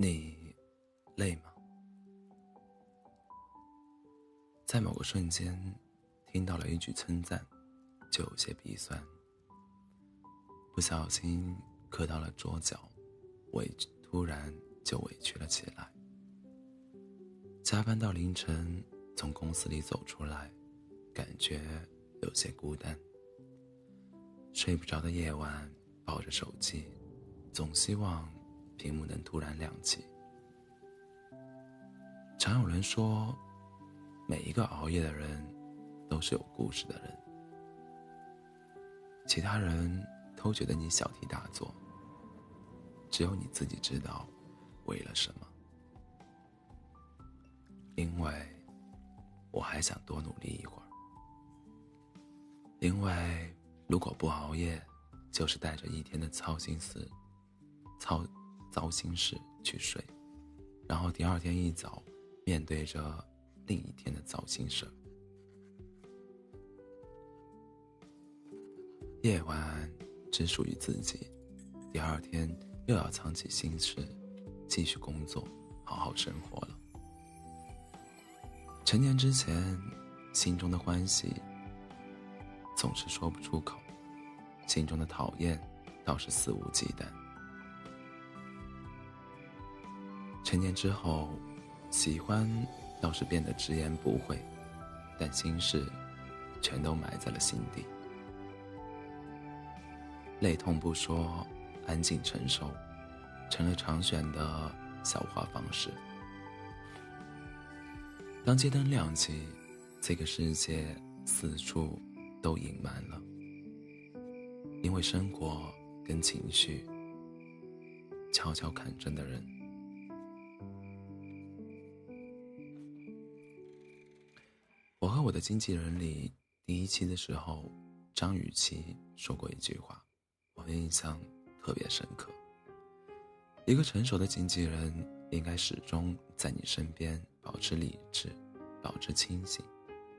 你累吗？在某个瞬间，听到了一句称赞，就有些鼻酸。不小心磕到了桌角，委屈突然就委屈了起来。加班到凌晨，从公司里走出来，感觉有些孤单。睡不着的夜晚，抱着手机，总希望。屏幕能突然亮起。常有人说，每一个熬夜的人都是有故事的人。其他人都觉得你小题大做，只有你自己知道为了什么。因为我还想多努力一会儿。因为如果不熬夜，就是带着一天的操心事，操。糟心事去睡，然后第二天一早，面对着另一天的糟心事。夜晚只属于自己，第二天又要藏起心事，继续工作，好好生活了。成年之前，心中的欢喜总是说不出口，心中的讨厌倒是肆无忌惮。成年之后，喜欢倒是变得直言不讳，但心事全都埋在了心底。泪痛不说，安静承受，成了常选的消化方式。当街灯亮起，这个世界四处都隐瞒了，因为生活跟情绪悄悄看着的人。我和我的经纪人里第一期的时候，张雨绮说过一句话，我印象特别深刻。一个成熟的经纪人应该始终在你身边，保持理智，保持清醒，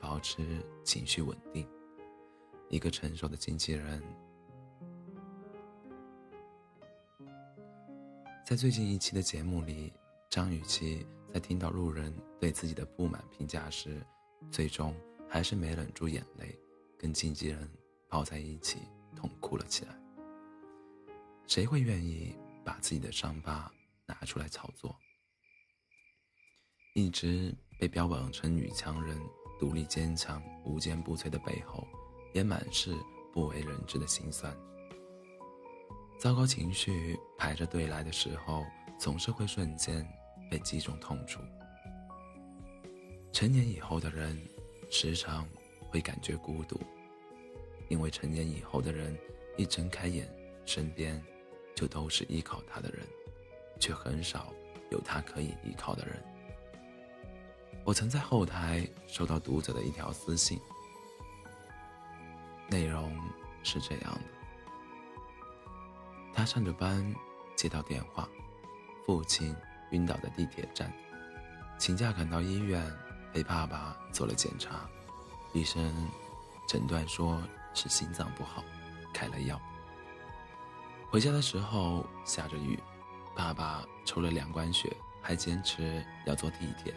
保持情绪稳定。一个成熟的经纪人，在最近一期的节目里，张雨绮在听到路人对自己的不满评价时。最终还是没忍住眼泪，跟经纪人抱在一起痛哭了起来。谁会愿意把自己的伤疤拿出来炒作？一直被标榜成女强人、独立坚强、无坚不摧的背后，也满是不为人知的心酸。糟糕情绪排着队来的时候，总是会瞬间被击中痛处。成年以后的人，时常会感觉孤独，因为成年以后的人一睁开眼，身边就都是依靠他的人，却很少有他可以依靠的人。我曾在后台收到读者的一条私信，内容是这样的：他上着班，接到电话，父亲晕倒在地铁站，请假赶到医院。陪爸爸做了检查，医生诊断说是心脏不好，开了药。回家的时候下着雨，爸爸抽了两管血，还坚持要坐地铁。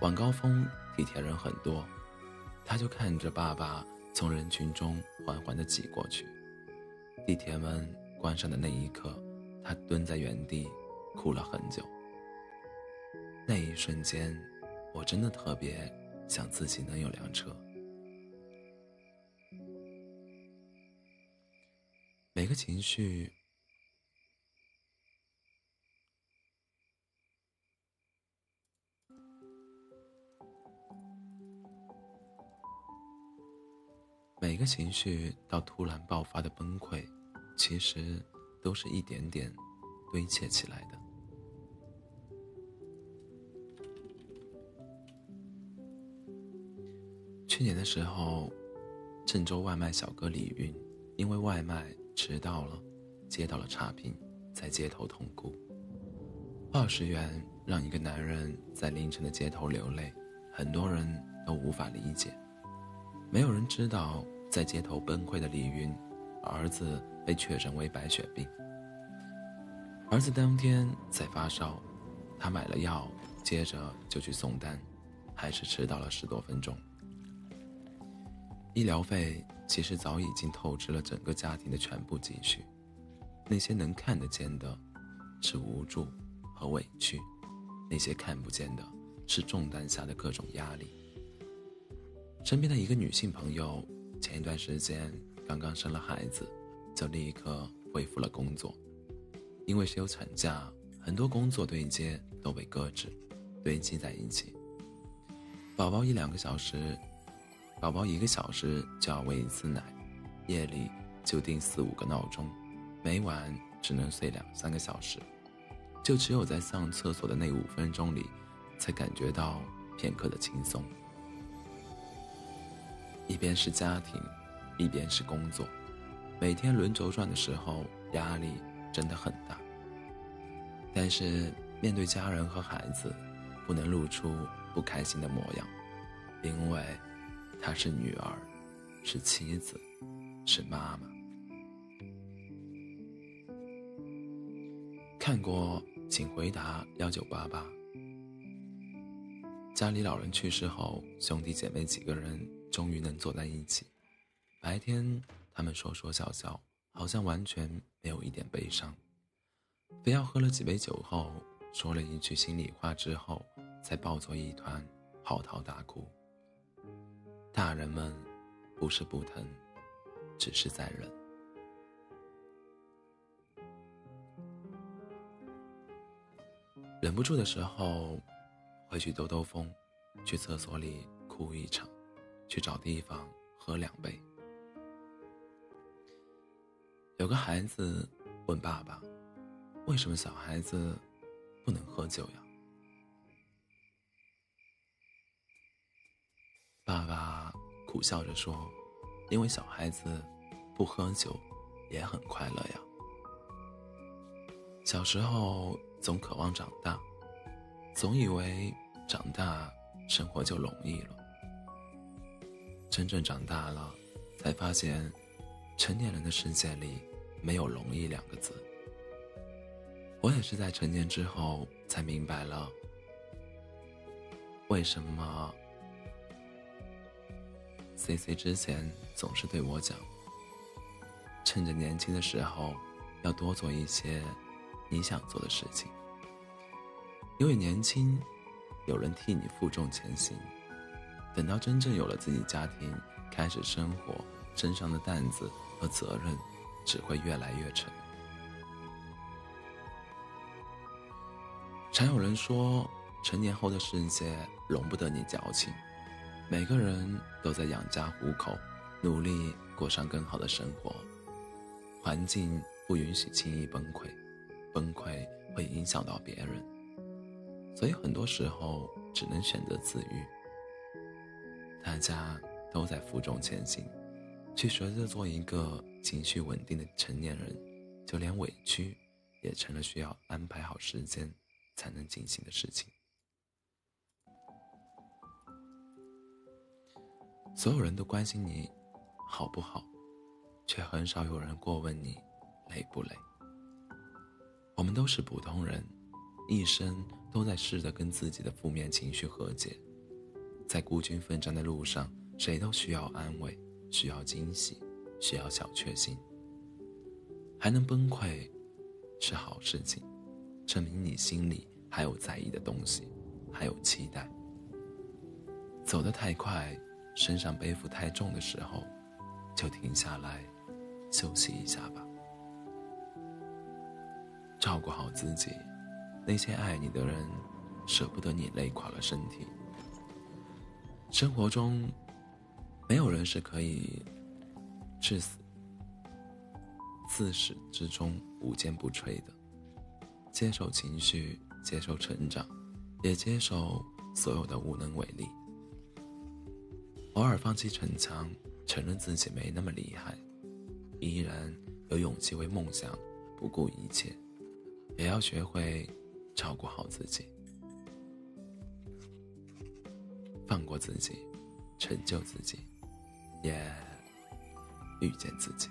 晚高峰地铁人很多，他就看着爸爸从人群中缓缓地挤过去。地铁门关上的那一刻，他蹲在原地哭了很久。那一瞬间。我真的特别想自己能有辆车。每个情绪，每个情绪到突然爆发的崩溃，其实都是一点点堆砌起来的。去年的时候，郑州外卖小哥李云因为外卖迟到了，接到了差评，在街头痛哭。二十元让一个男人在凌晨的街头流泪，很多人都无法理解。没有人知道，在街头崩溃的李云，儿子被确诊为白血病。儿子当天在发烧，他买了药，接着就去送单，还是迟到了十多分钟。医疗费其实早已经透支了整个家庭的全部积蓄，那些能看得见的，是无助和委屈；那些看不见的，是重担下的各种压力。身边的一个女性朋友，前一段时间刚刚生了孩子，就立刻恢复了工作。因为休产假，很多工作对接都被搁置，堆积在一起。宝宝一两个小时，宝宝一个小时就要喂一次奶，夜里就定四五个闹钟，每晚只能睡两三个小时，就只有在上厕所的那五分钟里，才感觉到片刻的轻松。一边是家庭，一边是工作，每天轮轴转的时候，压力。真的很大，但是面对家人和孩子，不能露出不开心的模样，因为她是女儿，是妻子，是妈妈。看过，请回答幺九八八。家里老人去世后，兄弟姐妹几个人终于能坐在一起，白天他们说说笑笑。好像完全没有一点悲伤，非要喝了几杯酒后，说了一句心里话之后，才抱作一团，嚎啕大哭。大人们不是不疼，只是在忍。忍不住的时候，会去兜兜风，去厕所里哭一场，去找地方喝两杯。有个孩子问爸爸：“为什么小孩子不能喝酒呀？”苦笑着说：“因为小孩子不喝酒也很快乐呀。小时候总渴望长大，总以为长大生活就容易了。真正长大了，才发现成年人的世界里……”没有容易两个字。我也是在成年之后才明白了，为什么 C C 之前总是对我讲，趁着年轻的时候要多做一些你想做的事情，因为年轻有人替你负重前行，等到真正有了自己家庭，开始生活，身上的担子和责任。只会越来越沉。常有人说，成年后的世界容不得你矫情。每个人都在养家糊口，努力过上更好的生活。环境不允许轻易崩溃，崩溃会影响到别人。所以很多时候只能选择自愈。大家都在负重前行。去学着做一个情绪稳定的成年人，就连委屈，也成了需要安排好时间才能进行的事情。所有人都关心你好不好，却很少有人过问你累不累。我们都是普通人，一生都在试着跟自己的负面情绪和解，在孤军奋战的路上，谁都需要安慰。需要惊喜，需要小确幸，还能崩溃，是好事情，证明你心里还有在意的东西，还有期待。走得太快，身上背负太重的时候，就停下来，休息一下吧。照顾好自己，那些爱你的人，舍不得你累垮了身体。生活中。没有人是可以至死自始至终无坚不摧的。接受情绪，接受成长，也接受所有的无能为力。偶尔放弃逞强，承认自己没那么厉害，依然有勇气为梦想不顾一切，也要学会照顾好自己，放过自己，成就自己。也遇见自己。